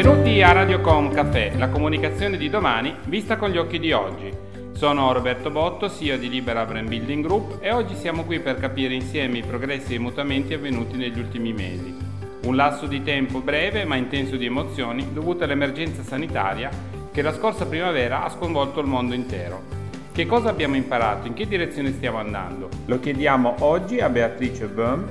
Benvenuti a Radiocom Café, la comunicazione di domani vista con gli occhi di oggi. Sono Roberto Botto, CEO di Libera Brand Building Group e oggi siamo qui per capire insieme i progressi e i mutamenti avvenuti negli ultimi mesi. Un lasso di tempo breve ma intenso di emozioni dovuto all'emergenza sanitaria che la scorsa primavera ha sconvolto il mondo intero. Che cosa abbiamo imparato? In che direzione stiamo andando? Lo chiediamo oggi a Beatrice Böhm,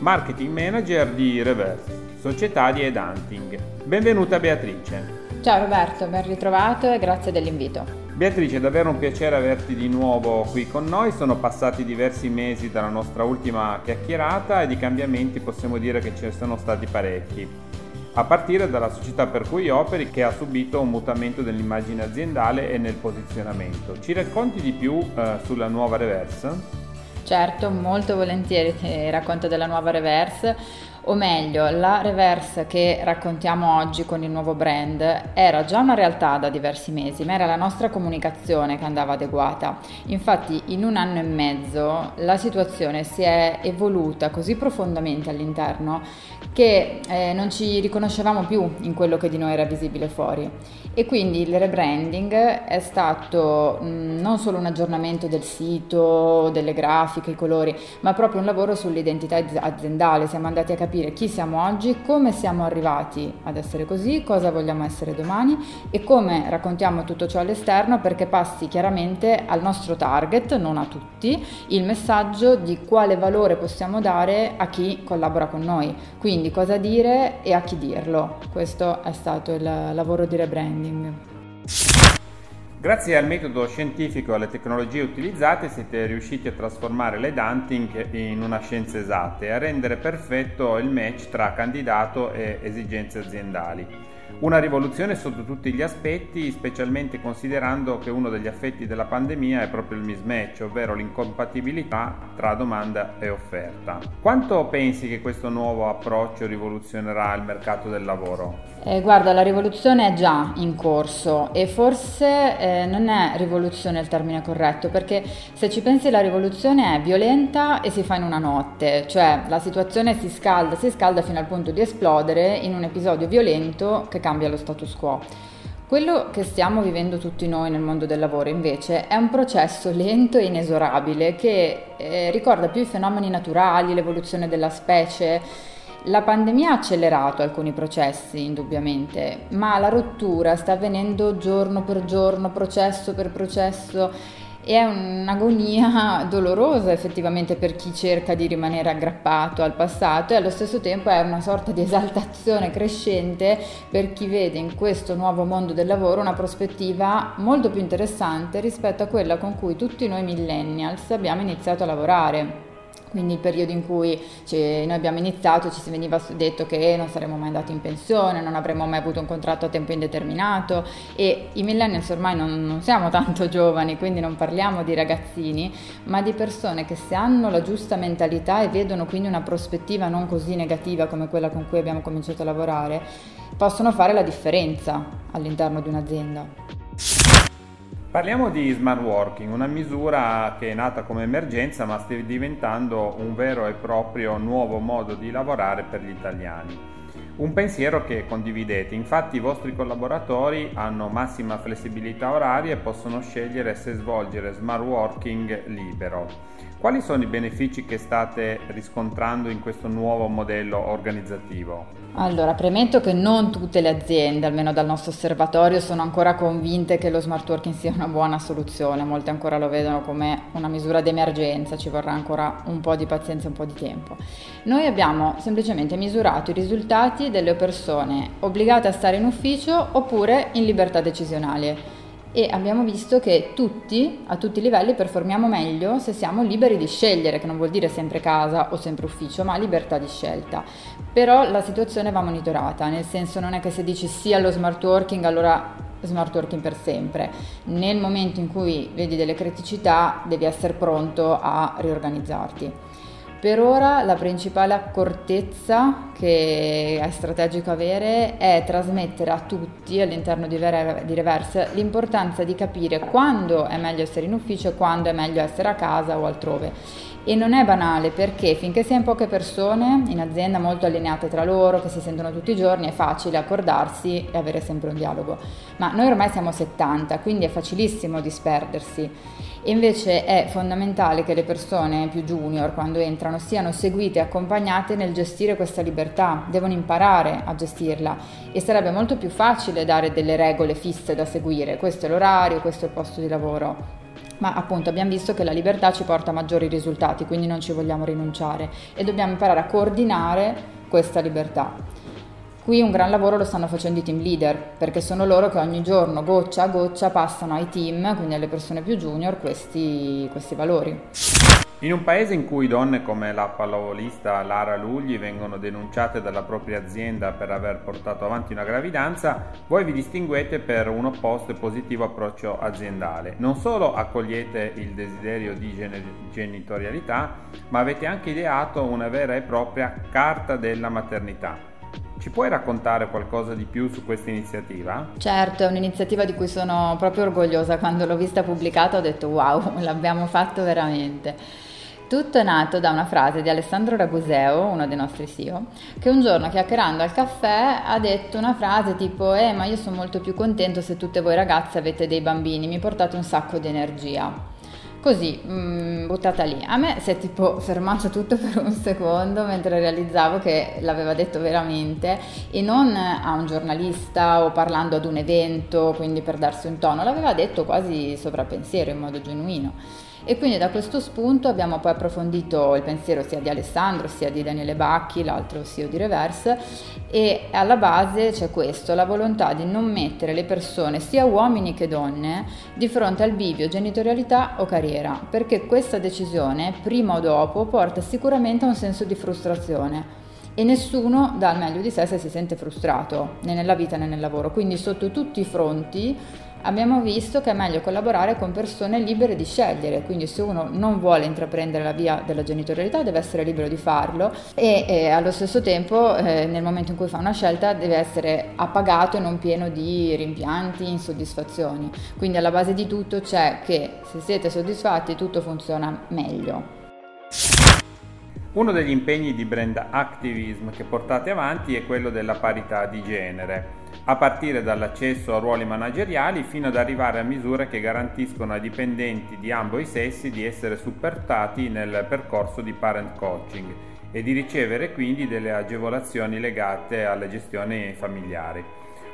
marketing manager di Reverse, società di Edanting. Benvenuta Beatrice. Ciao Roberto, ben ritrovato e grazie dell'invito. Beatrice, è davvero un piacere averti di nuovo qui con noi. Sono passati diversi mesi dalla nostra ultima chiacchierata e di cambiamenti possiamo dire che ce ne sono stati parecchi. A partire dalla società per cui operi che ha subito un mutamento dell'immagine aziendale e nel posizionamento. Ci racconti di più eh, sulla nuova Reverse? Certo, molto volentieri ti racconto della nuova Reverse o meglio, la reverse che raccontiamo oggi con il nuovo brand era già una realtà da diversi mesi, ma era la nostra comunicazione che andava adeguata. Infatti, in un anno e mezzo la situazione si è evoluta così profondamente all'interno che eh, non ci riconoscevamo più in quello che di noi era visibile fuori. E quindi il rebranding è stato mh, non solo un aggiornamento del sito, delle grafiche, i colori, ma proprio un lavoro sull'identità aziendale. Siamo andati a capire chi siamo oggi, come siamo arrivati ad essere così, cosa vogliamo essere domani e come raccontiamo tutto ciò all'esterno perché passi chiaramente al nostro target, non a tutti, il messaggio di quale valore possiamo dare a chi collabora con noi. Quindi cosa dire e a chi dirlo. Questo è stato il lavoro di rebranding branding. Grazie al metodo scientifico e alle tecnologie utilizzate siete riusciti a trasformare l'headhunting in una scienza esatta e a rendere perfetto il match tra candidato e esigenze aziendali. Una rivoluzione sotto tutti gli aspetti, specialmente considerando che uno degli effetti della pandemia è proprio il mismatch, ovvero l'incompatibilità tra domanda e offerta. Quanto pensi che questo nuovo approccio rivoluzionerà il mercato del lavoro? Eh, guarda, la rivoluzione è già in corso e forse eh, non è rivoluzione il termine corretto, perché se ci pensi la rivoluzione è violenta e si fa in una notte, cioè la situazione si scalda, si scalda fino al punto di esplodere in un episodio violento che cambia lo status quo. Quello che stiamo vivendo tutti noi nel mondo del lavoro invece è un processo lento e inesorabile che eh, ricorda più i fenomeni naturali, l'evoluzione della specie. La pandemia ha accelerato alcuni processi indubbiamente, ma la rottura sta avvenendo giorno per giorno, processo per processo è un'agonia dolorosa effettivamente per chi cerca di rimanere aggrappato al passato e allo stesso tempo è una sorta di esaltazione crescente per chi vede in questo nuovo mondo del lavoro una prospettiva molto più interessante rispetto a quella con cui tutti noi millennials abbiamo iniziato a lavorare quindi il periodo in cui noi abbiamo iniziato ci si veniva detto che non saremmo mai andati in pensione, non avremmo mai avuto un contratto a tempo indeterminato e i millennials ormai non, non siamo tanto giovani, quindi non parliamo di ragazzini, ma di persone che se hanno la giusta mentalità e vedono quindi una prospettiva non così negativa come quella con cui abbiamo cominciato a lavorare, possono fare la differenza all'interno di un'azienda. Parliamo di smart working, una misura che è nata come emergenza ma sta diventando un vero e proprio nuovo modo di lavorare per gli italiani. Un pensiero che condividete, infatti i vostri collaboratori hanno massima flessibilità oraria e possono scegliere se svolgere smart working libero. Quali sono i benefici che state riscontrando in questo nuovo modello organizzativo? Allora, premetto che non tutte le aziende, almeno dal nostro osservatorio, sono ancora convinte che lo smart working sia una buona soluzione, molte ancora lo vedono come una misura d'emergenza, ci vorrà ancora un po' di pazienza e un po' di tempo. Noi abbiamo semplicemente misurato i risultati delle persone obbligate a stare in ufficio oppure in libertà decisionale e abbiamo visto che tutti, a tutti i livelli, performiamo meglio se siamo liberi di scegliere, che non vuol dire sempre casa o sempre ufficio, ma libertà di scelta. Però la situazione va monitorata, nel senso non è che se dici sì allo smart working allora smart working per sempre. Nel momento in cui vedi delle criticità devi essere pronto a riorganizzarti. Per ora la principale accortezza che è strategico avere è trasmettere a tutti all'interno di, Reverse l'importanza di capire quando è meglio essere in ufficio e quando è meglio essere a casa o altrove E non è banale perché finché è in poche persone, in azienda molto allineate tra loro, che si sentono tutti i giorni, è facile accordarsi e avere sempre un dialogo. Ma noi ormai siamo 70, quindi è facilissimo disperdersi. Invece è fondamentale che le persone più junior, quando entrano, siano seguite e accompagnate nel gestire questa libertà, devono imparare a gestirla e sarebbe molto più facile dare delle regole fisse da seguire, questo è l'orario, questo è il posto di lavoro, ma appunto abbiamo visto che la libertà ci porta a maggiori risultati, quindi non ci vogliamo rinunciare e dobbiamo imparare a coordinare questa libertà. Qui un gran lavoro lo stanno facendo i team leader, perché sono loro che ogni giorno, goccia a goccia, passano ai team, quindi alle persone più junior, questi, questi valori. In un paese in cui donne come la pallavolista Lara Lugli vengono denunciate dalla propria azienda per aver portato avanti una gravidanza, voi vi distinguete per un opposto e positivo approccio aziendale. Non solo accogliete il desiderio di genitorialità, ma avete anche ideato una vera e propria carta della maternità ci puoi raccontare qualcosa di più su questa iniziativa? Certo, è un'iniziativa di cui sono proprio orgogliosa. Quando l'ho vista pubblicata ho detto wow, l'abbiamo fatto veramente. Tutto è nato da una frase di Alessandro Raguseo, uno dei nostri CEO, che un giorno chiacchierando al caffè ha detto una frase tipo Eh, ma io sono molto più contento se tutte voi ragazze avete dei bambini, mi portate un sacco di energia così mh, mm, buttata lì. A me si è tipo fermato tutto per un secondo mentre realizzavo che l'aveva detto veramente e non a un giornalista o parlando ad un evento, quindi per darsi un tono, l'aveva detto quasi sovrappensiero in modo genuino. E quindi da questo spunto abbiamo poi approfondito il pensiero sia di Alessandro sia di Daniele Bacchi, l'altro CEO di Reverse, e alla base c'è questo, la volontà di non mettere le persone, sia uomini che donne, di fronte al bivio genitorialità o carriera, perché questa decisione, prima o dopo, porta sicuramente a un senso di frustrazione e nessuno dà il meglio di sé se si sente frustrato, né nella vita né nel lavoro. Quindi sotto tutti i fronti abbiamo visto che è meglio collaborare con persone libere di scegliere, quindi se uno non vuole intraprendere la via della genitorialità deve essere libero di farlo e, e allo stesso tempo eh, nel momento in cui fa una scelta deve essere appagato e non pieno di rimpianti, insoddisfazioni. Quindi alla base di tutto c'è che se siete soddisfatti tutto funziona meglio. Uno degli impegni di brand activism che portate avanti è quello della parità di genere a partire dall'accesso a ruoli manageriali fino ad arrivare a misure che garantiscono ai dipendenti di ambo i sessi di essere supportati nel percorso di parent coaching e di ricevere quindi delle agevolazioni legate alle gestioni familiari.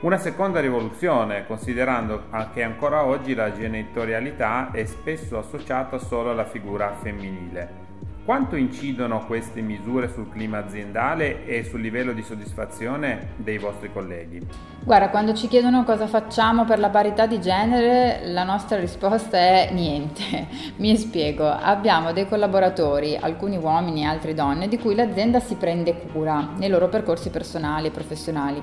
Una seconda rivoluzione, considerando che ancora oggi la genitorialità è spesso associata solo alla figura femminile. Quanto incidono queste misure sul clima aziendale e sul livello di soddisfazione dei vostri colleghi? Guarda, quando ci chiedono cosa facciamo per la parità di genere, la nostra risposta è niente. Mi spiego, abbiamo dei collaboratori, alcuni uomini e altre donne, di cui l'azienda si prende cura nei loro percorsi personali e professionali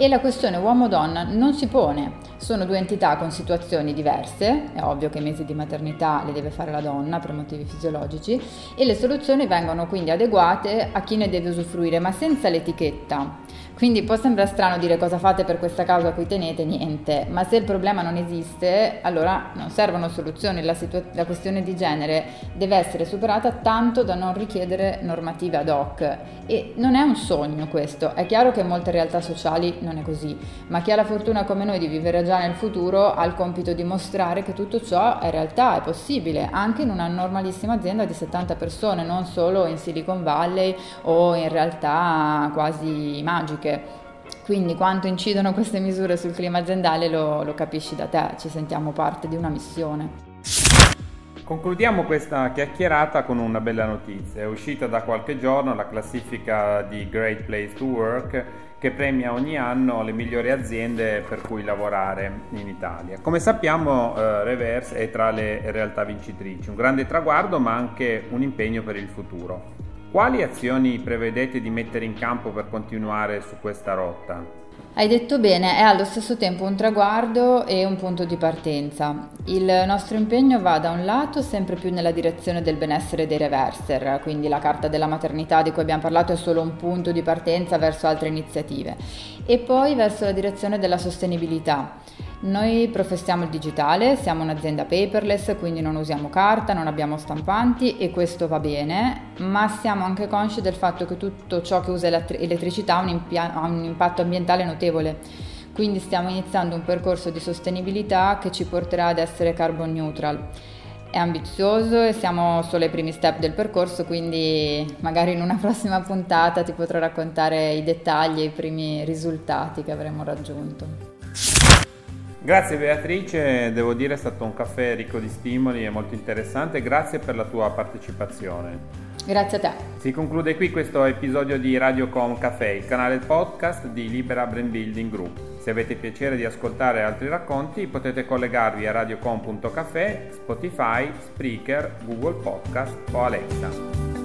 e la questione uomo-donna non si pone. Sono due entità con situazioni diverse, è ovvio che i mesi di maternità li deve fare la donna per motivi fisiologici e le soluzioni vengono quindi adeguate a chi ne deve usufruire, ma senza l'etichetta. Quindi può sembrare strano dire cosa fate per questa causa a cui tenete, niente, ma se il problema non esiste, allora non servono soluzioni, la, situa- la questione di genere deve essere superata tanto da non richiedere normative ad hoc. E non è un sogno questo, è chiaro che in molte realtà sociali non è così, ma chi ha la fortuna come noi di vivere già nel futuro ha il compito di mostrare che tutto ciò è realtà, è possibile, anche in una normalissima azienda di 70 persone, non solo in Silicon Valley o in realtà quasi magiche politiche. Quindi quanto incidono queste misure sul clima aziendale lo, lo capisci da te, ci sentiamo parte di una missione. Concludiamo questa chiacchierata con una bella notizia. È uscita da qualche giorno la classifica di Great Place to Work che premia ogni anno le migliori aziende per cui lavorare in Italia. Come sappiamo eh, Reverse è tra le realtà vincitrici, un grande traguardo ma anche un impegno per il futuro. Quali azioni prevedete di mettere in campo per continuare su questa rotta? Hai detto bene, è allo stesso tempo un traguardo e un punto di partenza. Il nostro impegno va da un lato sempre più nella direzione del benessere dei reverser, quindi la carta della maternità di cui abbiamo parlato è solo un punto di partenza verso altre iniziative, e poi verso la direzione della sostenibilità Noi professiamo il digitale, siamo un'azienda paperless, quindi non usiamo carta, non abbiamo stampanti e questo va bene, ma siamo anche consci del fatto che tutto ciò che usa elettricità ha un, impia- ha un impatto ambientale notevole. Quindi stiamo iniziando un percorso di sostenibilità che ci porterà ad essere carbon neutral. È ambizioso e siamo solo ai primi step del percorso, quindi magari in una prossima puntata ti potrò raccontare i dettagli e i primi risultati che avremo raggiunto. Grazie Beatrice, devo dire è stato un caffè ricco di stimoli e molto interessante, grazie per la tua partecipazione. Grazie a te. Si conclude qui questo episodio di Radiocom Café, il canale podcast di Libera Brand Building Group. Se avete piacere di ascoltare altri racconti potete collegarvi a radiocom.café, Spotify, Spreaker, Google Podcast o Alexa.